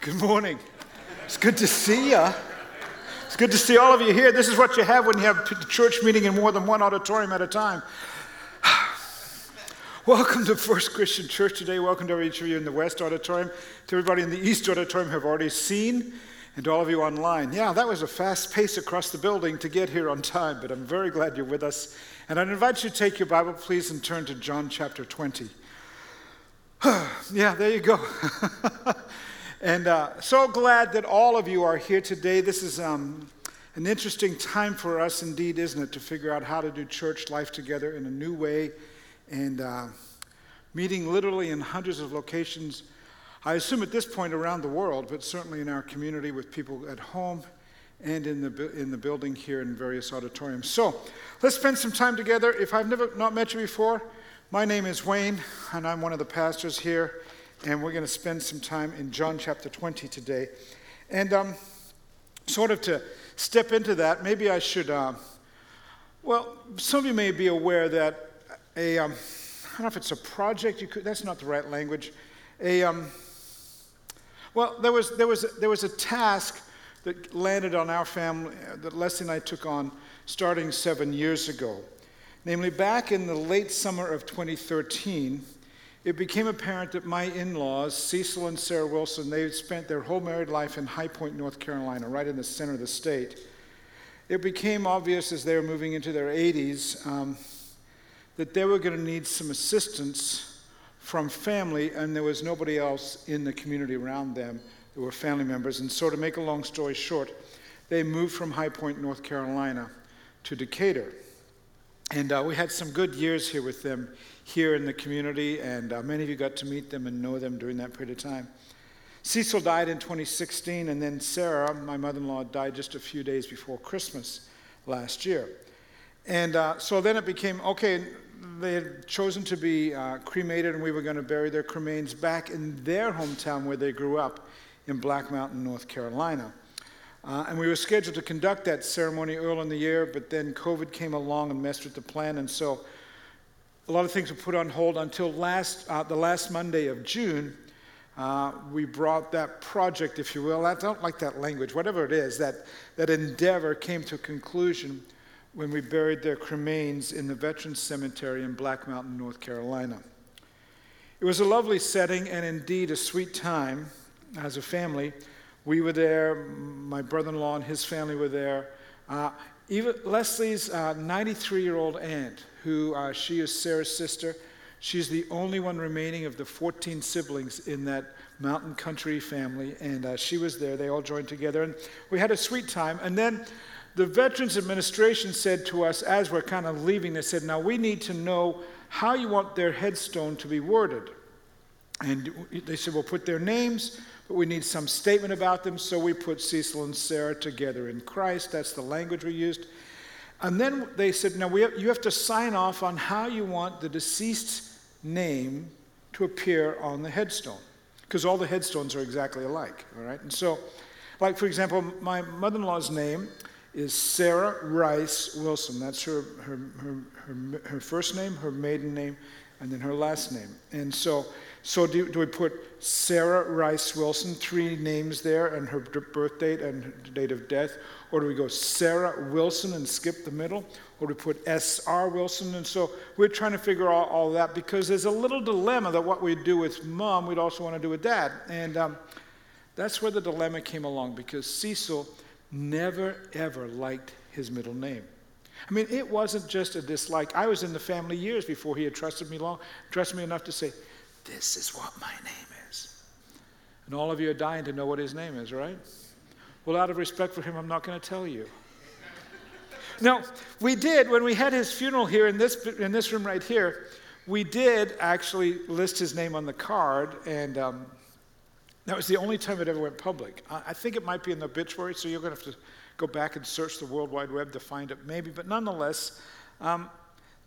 Good morning. It's good to see you. It's good to see all of you here. This is what you have when you have a church meeting in more than one auditorium at a time. Welcome to First Christian Church today. Welcome to each of you in the West Auditorium, to everybody in the East Auditorium who have already seen, and to all of you online. Yeah, that was a fast pace across the building to get here on time, but I'm very glad you're with us. And I'd invite you to take your Bible, please, and turn to John chapter 20. yeah, there you go. And uh, so glad that all of you are here today. This is um, an interesting time for us, indeed, isn't it, to figure out how to do church life together in a new way and uh, meeting literally in hundreds of locations. I assume at this point around the world, but certainly in our community with people at home and in the, in the building here in various auditoriums. So let's spend some time together. If I've never not met you before, my name is Wayne, and I'm one of the pastors here and we're going to spend some time in John chapter 20 today. And um, sort of to step into that, maybe I should, uh, well, some of you may be aware that a, um, I don't know if it's a project, you could, that's not the right language. A, um, well, there was, there, was, there was a task that landed on our family uh, that Leslie and I took on starting seven years ago. Namely, back in the late summer of 2013, it became apparent that my in laws, Cecil and Sarah Wilson, they had spent their whole married life in High Point, North Carolina, right in the center of the state. It became obvious as they were moving into their 80s um, that they were going to need some assistance from family, and there was nobody else in the community around them that were family members. And so, to make a long story short, they moved from High Point, North Carolina to Decatur. And uh, we had some good years here with them here in the community, and uh, many of you got to meet them and know them during that period of time. Cecil died in 2016, and then Sarah, my mother in law, died just a few days before Christmas last year. And uh, so then it became okay, they had chosen to be uh, cremated, and we were going to bury their cremains back in their hometown where they grew up in Black Mountain, North Carolina. Uh, and we were scheduled to conduct that ceremony early in the year, but then COVID came along and messed with the plan. And so a lot of things were put on hold until last, uh, the last Monday of June. Uh, we brought that project, if you will, I don't like that language, whatever it is, that, that endeavor came to a conclusion when we buried their cremains in the Veterans Cemetery in Black Mountain, North Carolina. It was a lovely setting and indeed a sweet time as a family. We were there, my brother in law and his family were there. Uh, even Leslie's 93 uh, year old aunt, who uh, she is Sarah's sister, she's the only one remaining of the 14 siblings in that mountain country family, and uh, she was there. They all joined together, and we had a sweet time. And then the Veterans Administration said to us as we're kind of leaving, they said, Now we need to know how you want their headstone to be worded. And they said, Well, put their names, but we need some statement about them, so we put Cecil and Sarah together in Christ. That's the language we used. And then they said, Now have, you have to sign off on how you want the deceased's name to appear on the headstone, because all the headstones are exactly alike, all right? And so, like for example, my mother in law's name is Sarah Rice Wilson. That's her, her, her, her, her first name, her maiden name, and then her last name. And so, so do, do we put Sarah Rice Wilson, three names there, and her birth date and date of death? Or do we go Sarah Wilson and skip the middle? Or do we put S.R. Wilson? And so we're trying to figure out all that because there's a little dilemma that what we do with mom, we'd also want to do with dad. And um, that's where the dilemma came along because Cecil never, ever liked his middle name. I mean, it wasn't just a dislike. I was in the family years before he had trusted me long, trusted me enough to say, "This is what my name is." And all of you are dying to know what his name is, right? Well, out of respect for him, I'm not going to tell you. no, we did when we had his funeral here in this in this room right here. We did actually list his name on the card, and um, that was the only time it ever went public. I, I think it might be in the obituary, so you're going to have to go back and search the World Wide Web to find it, maybe. But nonetheless, um,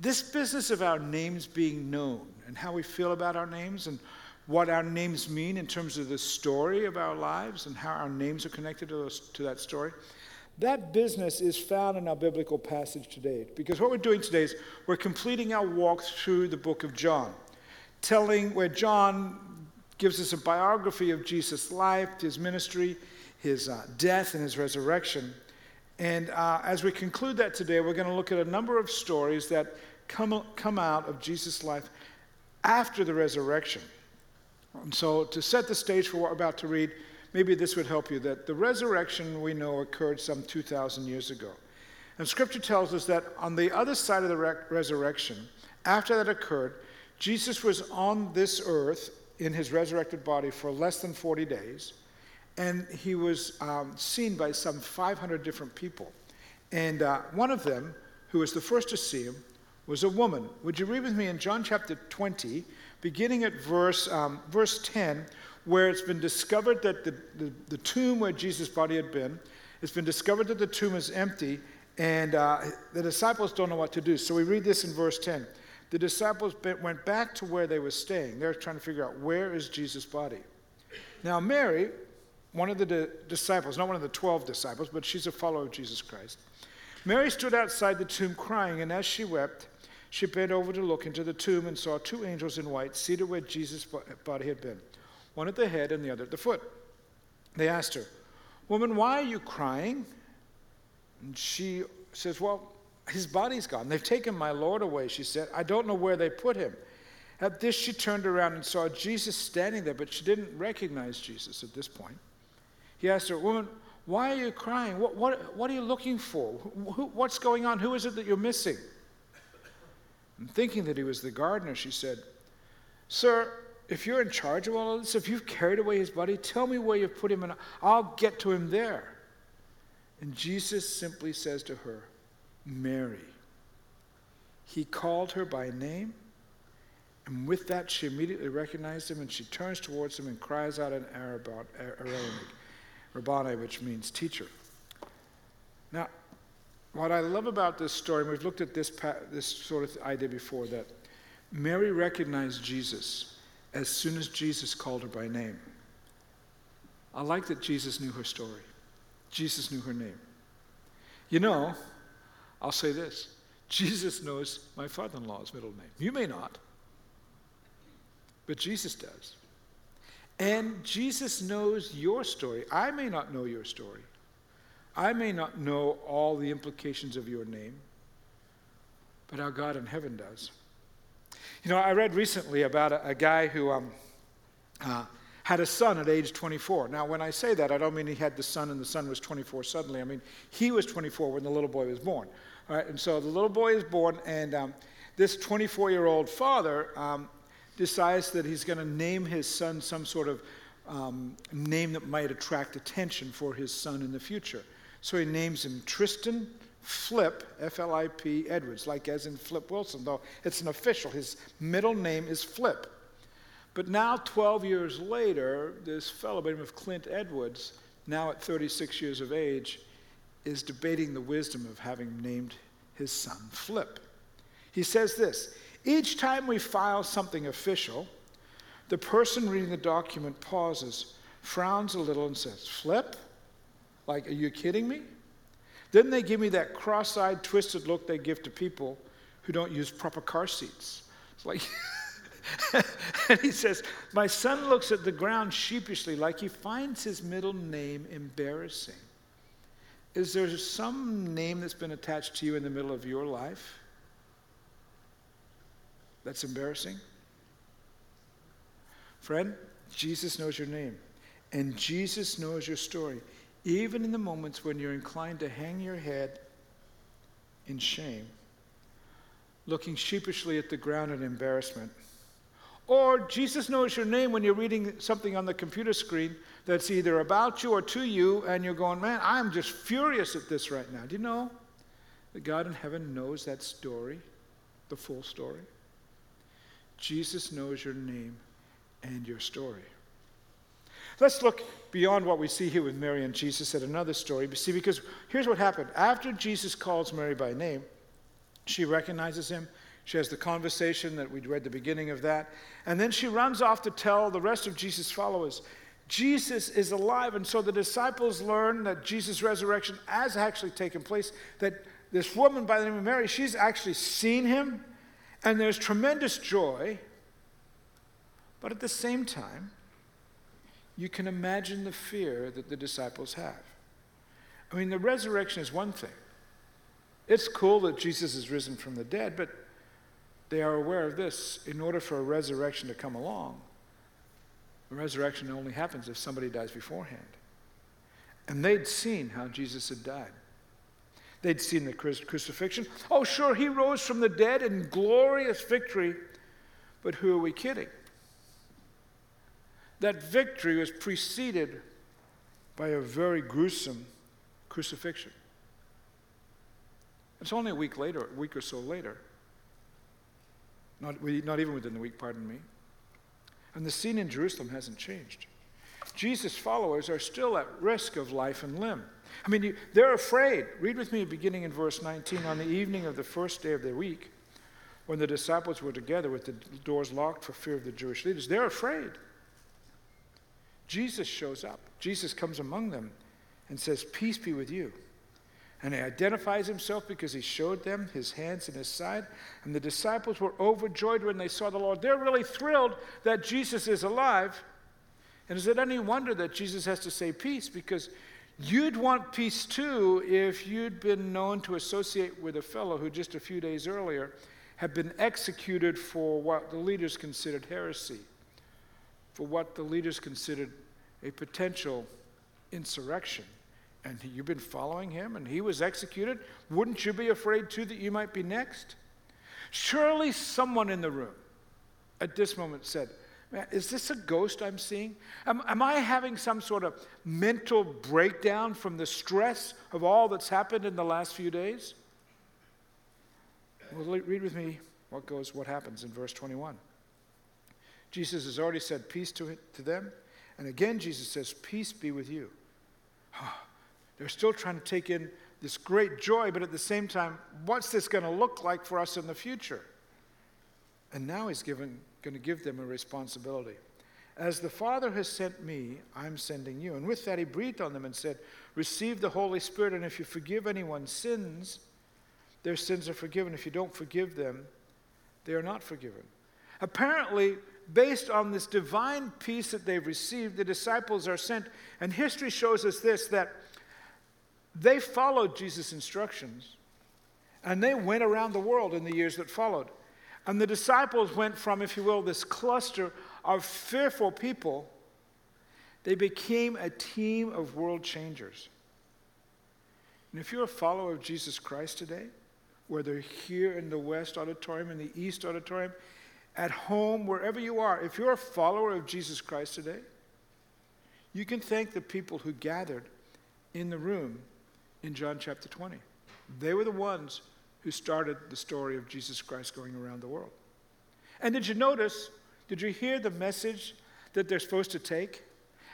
this business of our names being known and how we feel about our names and what our names mean in terms of the story of our lives and how our names are connected to, those, to that story. That business is found in our biblical passage today. Because what we're doing today is we're completing our walk through the book of John, telling where John gives us a biography of Jesus' life, his ministry, his uh, death, and his resurrection. And uh, as we conclude that today, we're going to look at a number of stories that come, come out of Jesus' life after the resurrection. And so, to set the stage for what we're about to read, maybe this would help you that the resurrection we know occurred some 2,000 years ago. And scripture tells us that on the other side of the re- resurrection, after that occurred, Jesus was on this earth in his resurrected body for less than 40 days and he was um, seen by some 500 different people. And uh, one of them, who was the first to see him, was a woman. Would you read with me in John chapter 20, beginning at verse, um, verse 10, where it's been discovered that the, the, the, tomb where Jesus' body had been, it's been discovered that the tomb is empty, and uh, the disciples don't know what to do. So we read this in verse 10. The disciples went back to where they were staying. They're trying to figure out where is Jesus' body. Now, Mary, one of the disciples, not one of the 12 disciples, but she's a follower of Jesus Christ. Mary stood outside the tomb crying, and as she wept, she bent over to look into the tomb and saw two angels in white seated where Jesus' body had been, one at the head and the other at the foot. They asked her, Woman, why are you crying? And she says, Well, his body's gone. They've taken my Lord away, she said. I don't know where they put him. At this, she turned around and saw Jesus standing there, but she didn't recognize Jesus at this point. He asked her, Woman, why are you crying? What, what, what are you looking for? Who, what's going on? Who is it that you're missing? And thinking that he was the gardener, she said, Sir, if you're in charge of all of this, if you've carried away his body, tell me where you've put him and I'll get to him there. And Jesus simply says to her, Mary. He called her by name, and with that she immediately recognized him and she turns towards him and cries out in Aramaic, Rabboni, which means teacher. Now, what I love about this story, and we've looked at this, this sort of idea before, that Mary recognized Jesus as soon as Jesus called her by name. I like that Jesus knew her story. Jesus knew her name. You know, I'll say this Jesus knows my father in law's middle name. You may not, but Jesus does. And Jesus knows your story. I may not know your story. I may not know all the implications of your name, but our God in heaven does. You know, I read recently about a, a guy who um, uh, had a son at age 24. Now, when I say that, I don't mean he had the son and the son was 24 suddenly. I mean, he was 24 when the little boy was born. All right, and so the little boy is born, and um, this 24 year old father um, decides that he's going to name his son some sort of um, name that might attract attention for his son in the future. So he names him Tristan Flip, F L I P, Edwards, like as in Flip Wilson, though it's an official. His middle name is Flip. But now, 12 years later, this fellow by the name of Clint Edwards, now at 36 years of age, is debating the wisdom of having named his son Flip. He says this each time we file something official, the person reading the document pauses, frowns a little, and says, Flip? Like, are you kidding me? Then they give me that cross eyed, twisted look they give to people who don't use proper car seats. It's like, and he says, My son looks at the ground sheepishly, like he finds his middle name embarrassing. Is there some name that's been attached to you in the middle of your life? That's embarrassing? Friend, Jesus knows your name, and Jesus knows your story. Even in the moments when you're inclined to hang your head in shame, looking sheepishly at the ground in embarrassment. Or Jesus knows your name when you're reading something on the computer screen that's either about you or to you, and you're going, Man, I'm just furious at this right now. Do you know that God in heaven knows that story, the full story? Jesus knows your name and your story. Let's look beyond what we see here with Mary and Jesus at another story. But See, because here's what happened. After Jesus calls Mary by name, she recognizes him. She has the conversation that we'd read the beginning of that. And then she runs off to tell the rest of Jesus' followers Jesus is alive. And so the disciples learn that Jesus' resurrection has actually taken place, that this woman by the name of Mary, she's actually seen him and there's tremendous joy, but at the same time, you can imagine the fear that the disciples have. I mean, the resurrection is one thing. It's cool that Jesus is risen from the dead, but they are aware of this. In order for a resurrection to come along, a resurrection only happens if somebody dies beforehand. And they'd seen how Jesus had died. They'd seen the crucifixion. Oh, sure, he rose from the dead in glorious victory, but who are we kidding? That victory was preceded by a very gruesome crucifixion. It's only a week later, a week or so later. Not, not even within the week, pardon me. And the scene in Jerusalem hasn't changed. Jesus' followers are still at risk of life and limb. I mean, you, they're afraid. Read with me beginning in verse 19. On the evening of the first day of the week, when the disciples were together with the doors locked for fear of the Jewish leaders, they're afraid. Jesus shows up. Jesus comes among them and says, Peace be with you. And he identifies himself because he showed them his hands and his side. And the disciples were overjoyed when they saw the Lord. They're really thrilled that Jesus is alive. And is it any wonder that Jesus has to say peace? Because you'd want peace too if you'd been known to associate with a fellow who just a few days earlier had been executed for what the leaders considered heresy, for what the leaders considered a potential insurrection and you've been following him and he was executed, wouldn't you be afraid too that you might be next? Surely someone in the room at this moment said, Man, is this a ghost I'm seeing? Am, am, I having some sort of mental breakdown from the stress of all that's happened in the last few days? Well, read with me what goes, what happens in verse 21. Jesus has already said peace to, it, to them, and again Jesus says, Peace be with you. They're still trying to take in this great joy, but at the same time, what's this going to look like for us in the future? And now he's given, going to give them a responsibility. As the Father has sent me, I'm sending you. And with that, he breathed on them and said, Receive the Holy Spirit, and if you forgive anyone's sins, their sins are forgiven. If you don't forgive them, they are not forgiven. Apparently, based on this divine peace that they've received, the disciples are sent. And history shows us this that they followed Jesus' instructions and they went around the world in the years that followed. And the disciples went from, if you will, this cluster of fearful people, they became a team of world changers. And if you're a follower of Jesus Christ today, whether here in the West Auditorium, in the East Auditorium, at home, wherever you are, if you're a follower of Jesus Christ today, you can thank the people who gathered in the room in John chapter 20. They were the ones who started the story of Jesus Christ going around the world. And did you notice, did you hear the message that they're supposed to take?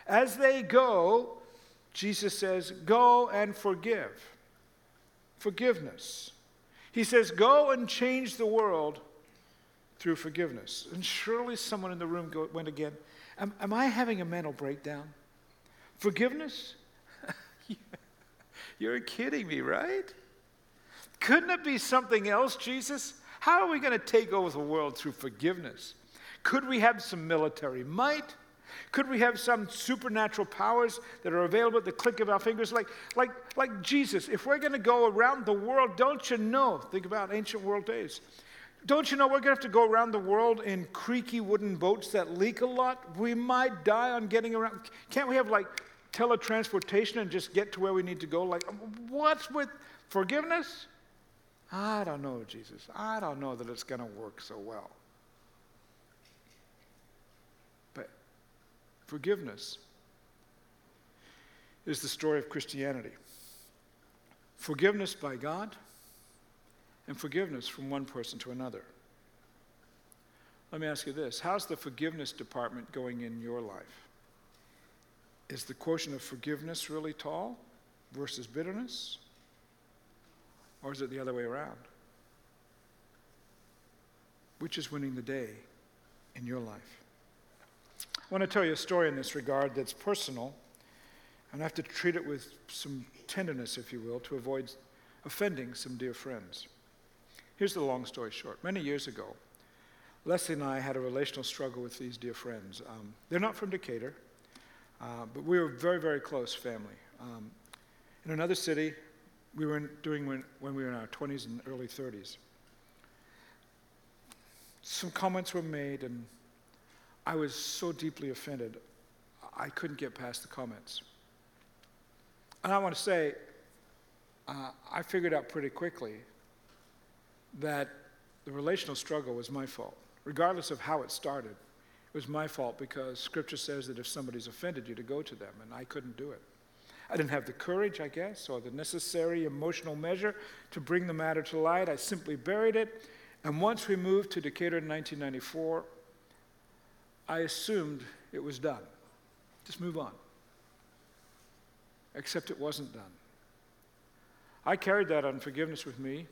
As they go, Jesus says, Go and forgive. Forgiveness. He says, Go and change the world through forgiveness. And surely someone in the room go, went again, am, am I having a mental breakdown? Forgiveness? You're kidding me, right? Couldn't it be something else, Jesus? How are we going to take over the world through forgiveness? Could we have some military might? Could we have some supernatural powers that are available at the click of our fingers? Like, like, like Jesus, if we're going to go around the world, don't you know? Think about ancient world days. Don't you know we're going to have to go around the world in creaky wooden boats that leak a lot? We might die on getting around. Can't we have like teletransportation and just get to where we need to go? Like, um, what's with forgiveness? I don't know, Jesus. I don't know that it's going to work so well. But forgiveness is the story of Christianity forgiveness by God and forgiveness from one person to another. Let me ask you this How's the forgiveness department going in your life? Is the quotient of forgiveness really tall versus bitterness? Or is it the other way around? Which is winning the day in your life? I want to tell you a story in this regard that's personal, and I have to treat it with some tenderness, if you will, to avoid offending some dear friends. Here's the long story short. Many years ago, Leslie and I had a relational struggle with these dear friends. Um, they're not from Decatur, Uh, but we were very, very close family. Um, in another city, we were in, doing when, when we were in our 20s and early 30s. Some comments were made, and I was so deeply offended, I couldn't get past the comments. And I want to say, uh, I figured out pretty quickly that the relational struggle was my fault, regardless of how it started. It was my fault because Scripture says that if somebody's offended you, to go to them, and I couldn't do it. I didn't have the courage, I guess, or the necessary emotional measure to bring the matter to light. I simply buried it. And once we moved to Decatur in 1994, I assumed it was done. Just move on. Except it wasn't done. I carried that unforgiveness with me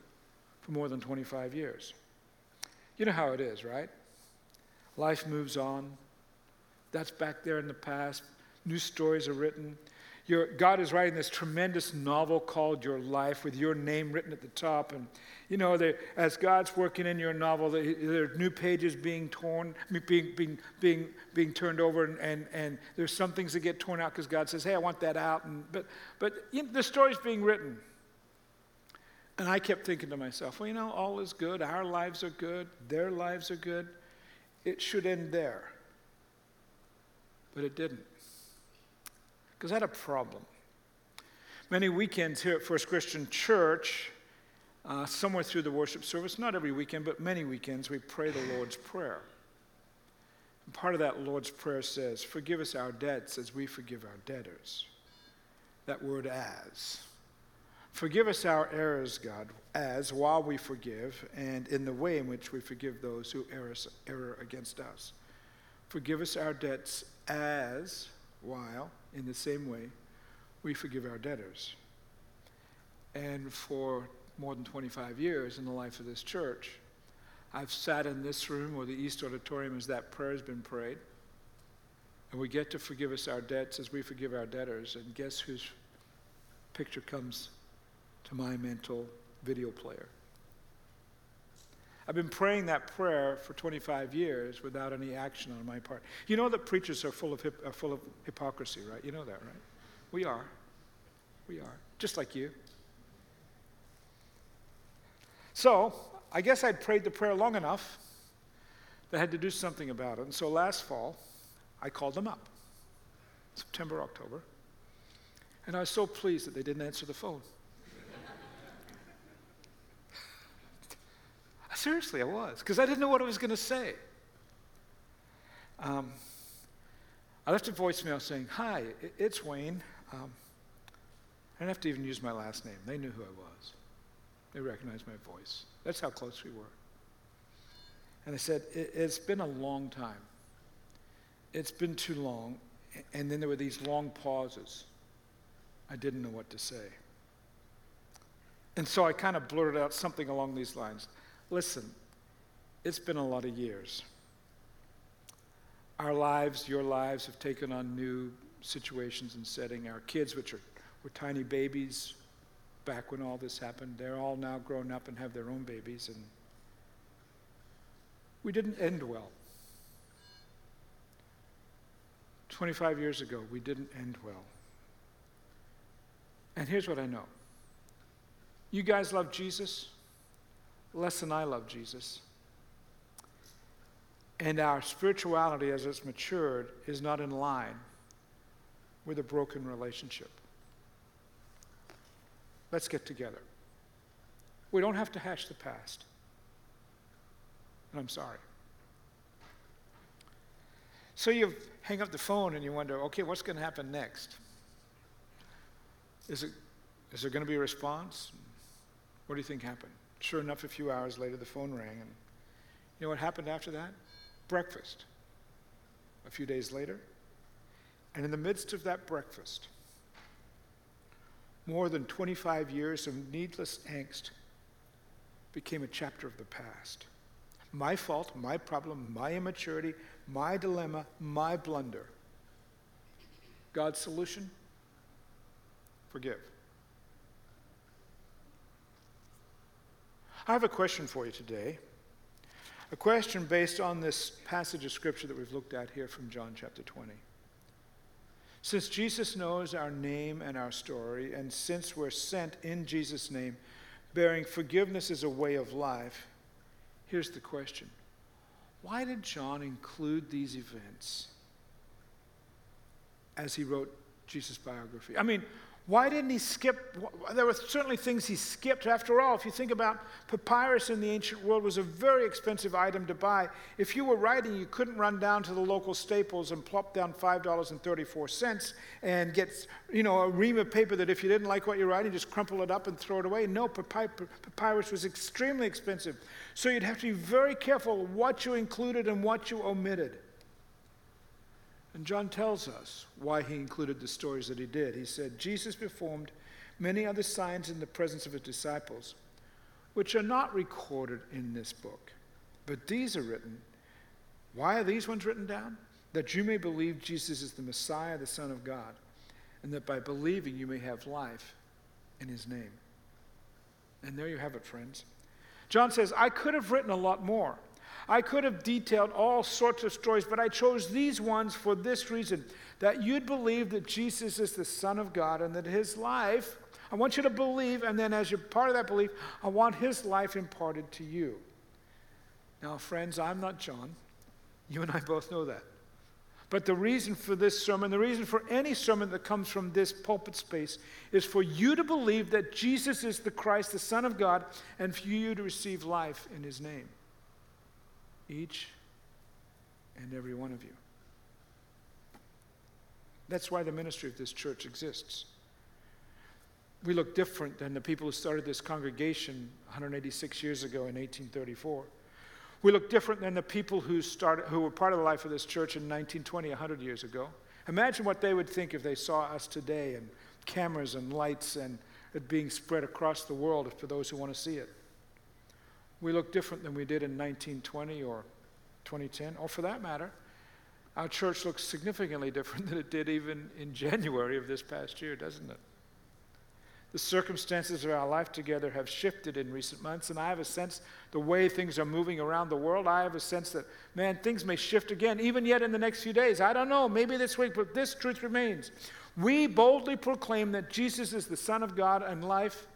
for more than 25 years. You know how it is, right? Life moves on. That's back there in the past. New stories are written. Your, God is writing this tremendous novel called Your Life with your name written at the top. And, you know, as God's working in your novel, there are new pages being torn, being, being, being, being turned over, and, and, and there's some things that get torn out because God says, hey, I want that out. And, but but you know, the story's being written. And I kept thinking to myself, well, you know, all is good. Our lives are good. Their lives are good. It should end there. But it didn't because I had a problem. Many weekends here at First Christian Church, uh, somewhere through the worship service, not every weekend, but many weekends, we pray the Lord's Prayer. And part of that Lord's Prayer says, Forgive us our debts as we forgive our debtors. That word as. Forgive us our errors, God, as while we forgive, and in the way in which we forgive those who err, against us. Forgive us our debts as while in the same way, we forgive our debtors. And for more than 25 years in the life of this church, I've sat in this room or the East Auditorium as that prayer has been prayed. And we get to forgive us our debts as we forgive our debtors. And guess whose picture comes to my mental video player? I've been praying that prayer for 25 years without any action on my part. You know that preachers are full of, hip, are full of hypocrisy, right? You know that, right? We are. We are. Just like you. So, I guess I'd prayed the prayer long enough that I had to do something about it. And so last fall, I called them up September, October. And I was so pleased that they didn't answer the phone. Seriously, I was, because I didn't know what I was going to say. Um, I left a voicemail saying, Hi, it's Wayne. Um, I didn't have to even use my last name. They knew who I was, they recognized my voice. That's how close we were. And I said, it, It's been a long time. It's been too long. And then there were these long pauses. I didn't know what to say. And so I kind of blurted out something along these lines. Listen, it's been a lot of years. Our lives, your lives, have taken on new situations and setting. Our kids, which are, were tiny babies back when all this happened, they're all now grown up and have their own babies. And we didn't end well. 25 years ago, we didn't end well. And here's what I know you guys love Jesus less than I love Jesus. And our spirituality, as it's matured, is not in line with a broken relationship. Let's get together. We don't have to hash the past. And I'm sorry. So you hang up the phone and you wonder, okay, what's going to happen next? Is, it, is there going to be a response? What do you think happened? Sure enough, a few hours later, the phone rang, and you know what happened after that? Breakfast. A few days later, and in the midst of that breakfast, more than 25 years of needless angst became a chapter of the past. My fault, my problem, my immaturity, my dilemma, my blunder. God's solution? Forgive. I have a question for you today. A question based on this passage of scripture that we've looked at here from John chapter 20. Since Jesus knows our name and our story, and since we're sent in Jesus' name, bearing forgiveness as a way of life, here's the question Why did John include these events as he wrote Jesus' biography? I mean, why didn't he skip? There were certainly things he skipped. After all, if you think about papyrus in the ancient world was a very expensive item to buy. If you were writing, you couldn't run down to the local Staples and plop down $5.34 and get, you know, a ream of paper that if you didn't like what you're writing, just crumple it up and throw it away. No, papyrus was extremely expensive. So you'd have to be very careful what you included and what you omitted. And John tells us why he included the stories that he did. He said, Jesus performed many other signs in the presence of his disciples, which are not recorded in this book. But these are written. Why are these ones written down? That you may believe Jesus is the Messiah, the Son of God, and that by believing you may have life in his name. And there you have it, friends. John says, I could have written a lot more. I could have detailed all sorts of stories, but I chose these ones for this reason that you'd believe that Jesus is the Son of God and that his life, I want you to believe, and then as you're part of that belief, I want his life imparted to you. Now, friends, I'm not John. You and I both know that. But the reason for this sermon, the reason for any sermon that comes from this pulpit space, is for you to believe that Jesus is the Christ, the Son of God, and for you to receive life in his name each and every one of you. That's why the ministry of this church exists. We look different than the people who started this congregation 186 years ago in 1834. We look different than the people who, started, who were part of the life of this church in 1920, 100 years ago. Imagine what they would think if they saw us today and cameras and lights and it being spread across the world for those who want to see it. We look different than we did in 1920 or 2010, or for that matter, our church looks significantly different than it did even in January of this past year, doesn't it? The circumstances of our life together have shifted in recent months, and I have a sense the way things are moving around the world, I have a sense that, man, things may shift again, even yet in the next few days. I don't know, maybe this week, but this truth remains. We boldly proclaim that Jesus is the Son of God, and life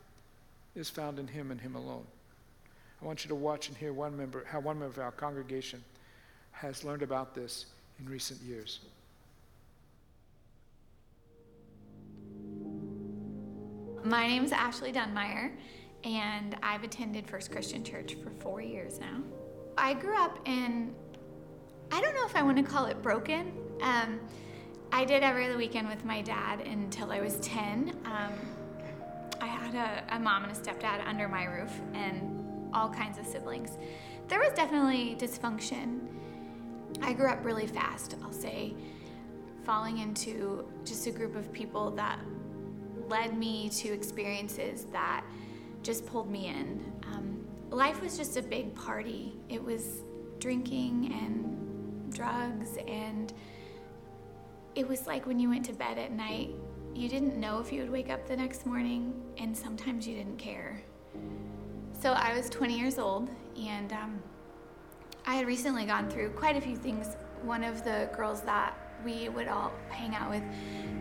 is found in Him and Him alone. I want you to watch and hear one member, how one member of our congregation has learned about this in recent years. My name is Ashley Dunmeyer, and I've attended First Christian Church for four years now. I grew up in, I don't know if I want to call it broken. Um, I did every other weekend with my dad until I was 10. Um, I had a, a mom and a stepdad under my roof, and all kinds of siblings. There was definitely dysfunction. I grew up really fast, I'll say, falling into just a group of people that led me to experiences that just pulled me in. Um, life was just a big party. It was drinking and drugs, and it was like when you went to bed at night, you didn't know if you would wake up the next morning, and sometimes you didn't care. So I was 20 years old, and um, I had recently gone through quite a few things. One of the girls that we would all hang out with,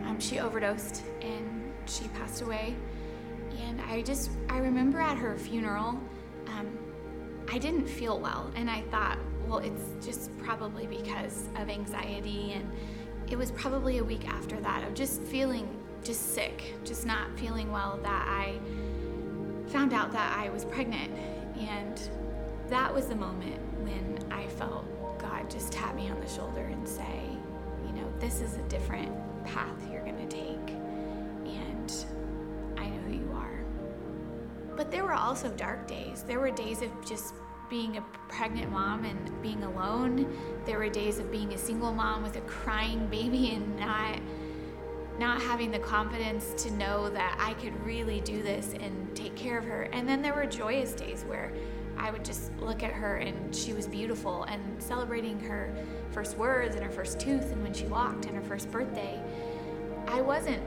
um, she overdosed and she passed away. And I just, I remember at her funeral, um, I didn't feel well. And I thought, well, it's just probably because of anxiety. And it was probably a week after that of just feeling just sick, just not feeling well, that I found out that I was pregnant. And that was the moment when I felt God just tap me on the shoulder and say, you know, this is a different path you're going to take. And I know who you are. But there were also dark days. There were days of just being a pregnant mom and being alone. There were days of being a single mom with a crying baby and not not having the confidence to know that I could really do this and take care of her. And then there were joyous days where I would just look at her and she was beautiful and celebrating her first words and her first tooth and when she walked and her first birthday. I wasn't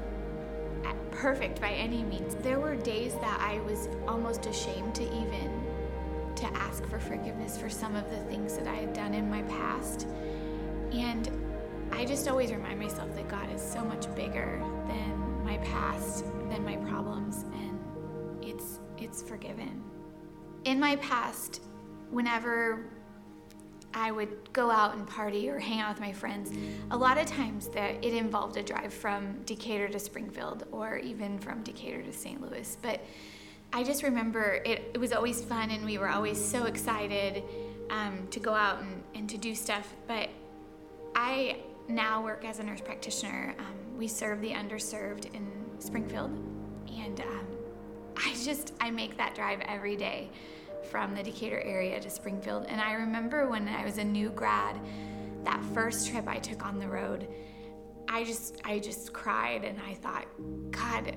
perfect by any means. There were days that I was almost ashamed to even to ask for forgiveness for some of the things that I had done in my past. And I just always remind myself that God is so much bigger than my past, than my problems, and it's it's forgiven. In my past, whenever I would go out and party or hang out with my friends, a lot of times that it involved a drive from Decatur to Springfield or even from Decatur to St. Louis. But I just remember it, it was always fun and we were always so excited um, to go out and, and to do stuff. But I now work as a nurse practitioner. Um, we serve the underserved in Springfield. And um, I just, I make that drive every day from the Decatur area to Springfield. And I remember when I was a new grad, that first trip I took on the road, I just I just cried and I thought, God,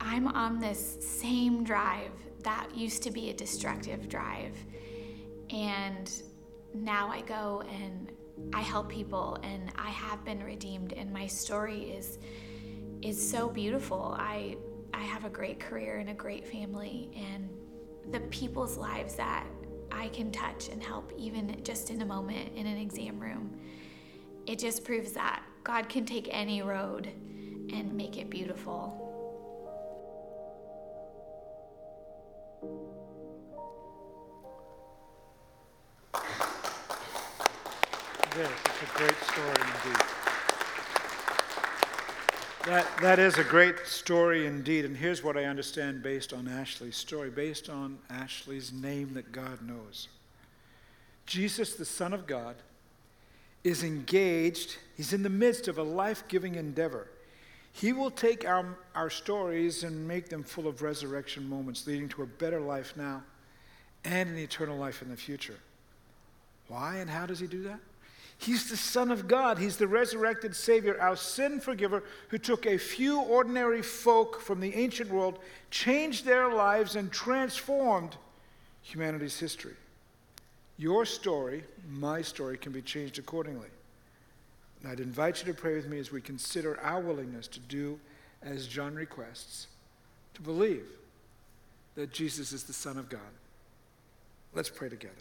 I'm on this same drive that used to be a destructive drive. And now I go and I help people and I have been redeemed and my story is is so beautiful. I I have a great career and a great family and the people's lives that I can touch and help, even just in a moment in an exam room. It just proves that God can take any road and make it beautiful. It is. It's a great story indeed. That, that is a great story indeed. And here's what I understand based on Ashley's story, based on Ashley's name that God knows. Jesus, the Son of God, is engaged, he's in the midst of a life giving endeavor. He will take our, our stories and make them full of resurrection moments, leading to a better life now and an eternal life in the future. Why and how does he do that? He's the Son of God. He's the resurrected Savior, our sin forgiver, who took a few ordinary folk from the ancient world, changed their lives, and transformed humanity's history. Your story, my story, can be changed accordingly. And I'd invite you to pray with me as we consider our willingness to do as John requests, to believe that Jesus is the Son of God. Let's pray together.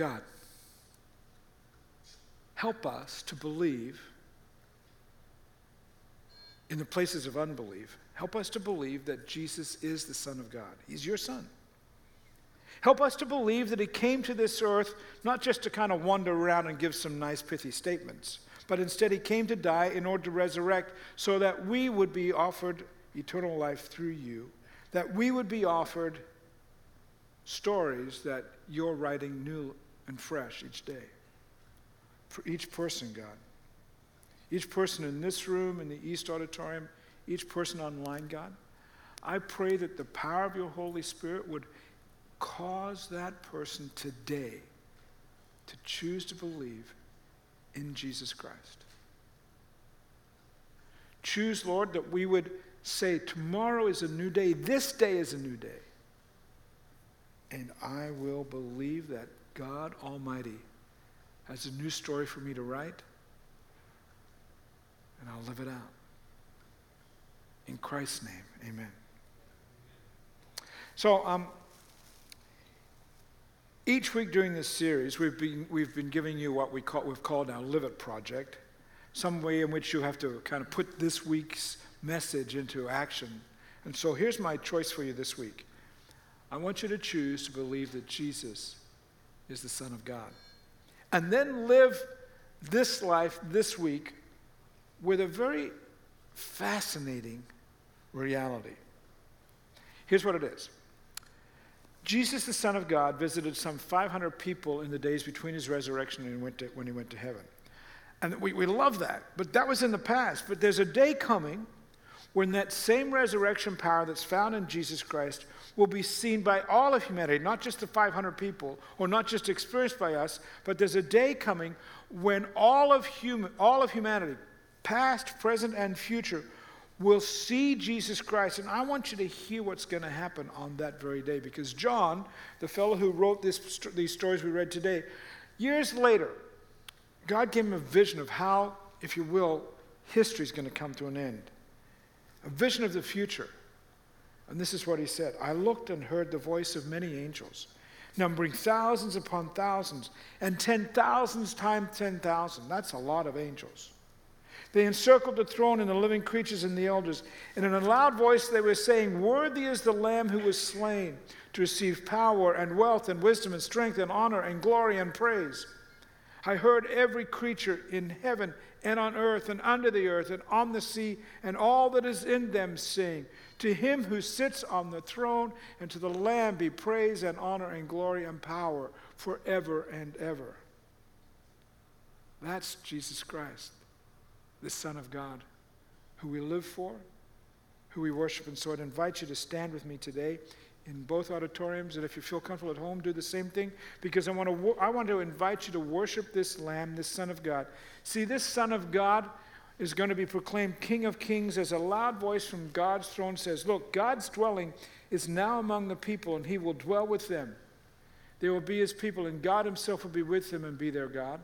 God, help us to believe in the places of unbelief. Help us to believe that Jesus is the Son of God. He's your Son. Help us to believe that He came to this earth not just to kind of wander around and give some nice, pithy statements, but instead He came to die in order to resurrect so that we would be offered eternal life through you, that we would be offered stories that you're writing new and fresh each day. For each person, God. Each person in this room, in the East Auditorium, each person online, God. I pray that the power of your Holy Spirit would cause that person today to choose to believe in Jesus Christ. Choose, Lord, that we would say, Tomorrow is a new day, this day is a new day. And I will believe that God Almighty has a new story for me to write, and I'll live it out. In Christ's name, amen. So, um, each week during this series, we've been, we've been giving you what we call, we've called our Live It Project, some way in which you have to kind of put this week's message into action. And so here's my choice for you this week. I want you to choose to believe that Jesus is the Son of God. And then live this life this week with a very fascinating reality. Here's what it is Jesus, the Son of God, visited some 500 people in the days between his resurrection and went to, when he went to heaven. And we, we love that, but that was in the past. But there's a day coming when that same resurrection power that's found in Jesus Christ will be seen by all of humanity, not just the 500 people, or not just experienced by us, but there's a day coming when all of, human, all of humanity, past, present, and future, will see Jesus Christ. And I want you to hear what's going to happen on that very day because John, the fellow who wrote this, these stories we read today, years later, God gave him a vision of how, if you will, history is going to come to an end. A vision of the future. And this is what he said I looked and heard the voice of many angels, numbering thousands upon thousands, and ten thousands times ten thousand. That's a lot of angels. They encircled the throne and the living creatures and the elders. And in a loud voice they were saying, Worthy is the Lamb who was slain to receive power and wealth and wisdom and strength and honor and glory and praise. I heard every creature in heaven and on earth and under the earth and on the sea and all that is in them sing, To him who sits on the throne and to the Lamb be praise and honor and glory and power forever and ever. That's Jesus Christ, the Son of God, who we live for, who we worship. And so I'd invite you to stand with me today in both auditoriums. And if you feel comfortable at home, do the same thing because I want to, I want to invite you to worship this Lamb, this Son of God. See, this Son of God is going to be proclaimed King of Kings as a loud voice from God's throne says, Look, God's dwelling is now among the people, and he will dwell with them. They will be his people, and God himself will be with them and be their God.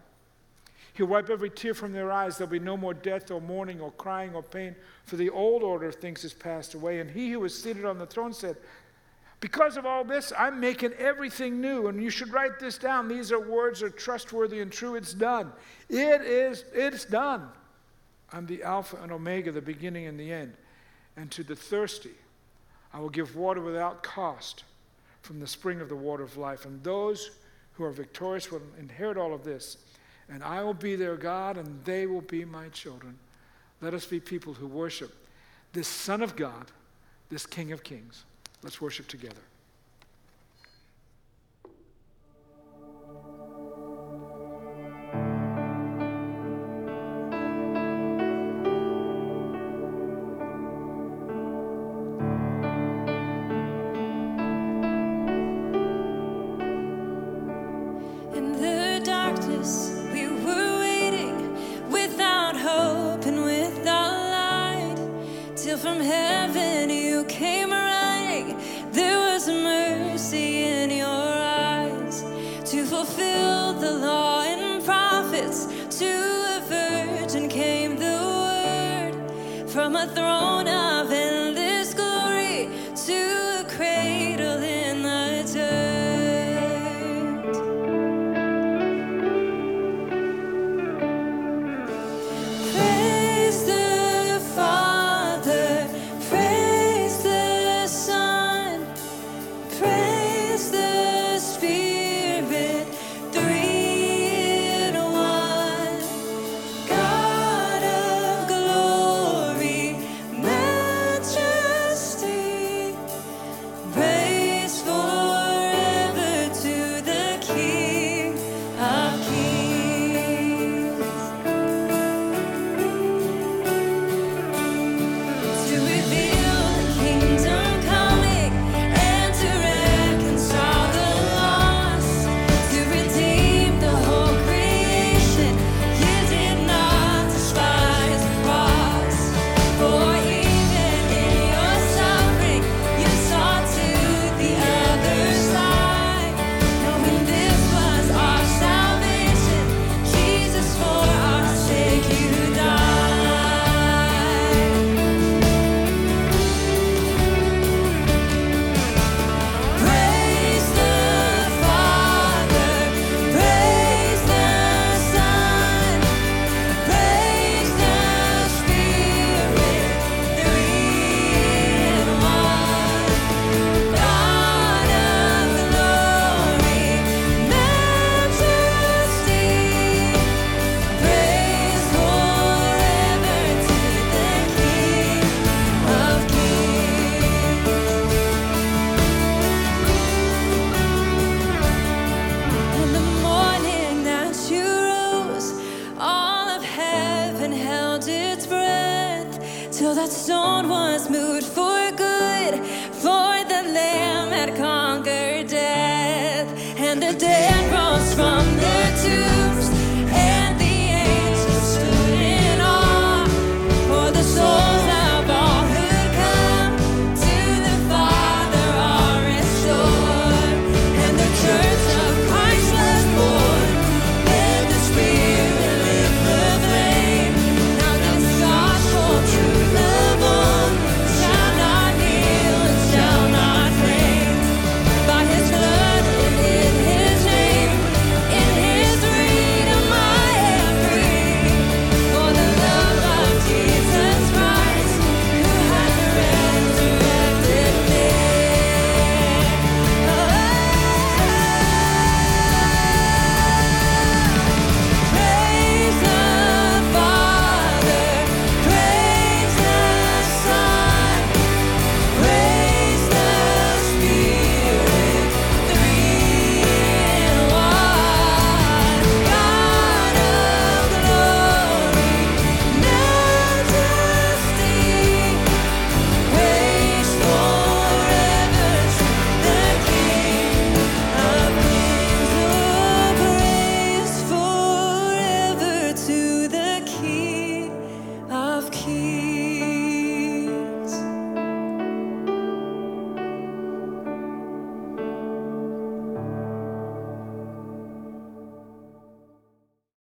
He'll wipe every tear from their eyes. There'll be no more death or mourning or crying or pain, for the old order of things has passed away. And he who was seated on the throne said, because of all this, I'm making everything new, and you should write this down. These are words are trustworthy and true. It's done. It is, it's done. I'm the Alpha and Omega, the beginning and the end. And to the thirsty, I will give water without cost from the spring of the water of life. And those who are victorious will inherit all of this. And I will be their God, and they will be my children. Let us be people who worship this Son of God, this King of Kings. Let's worship together.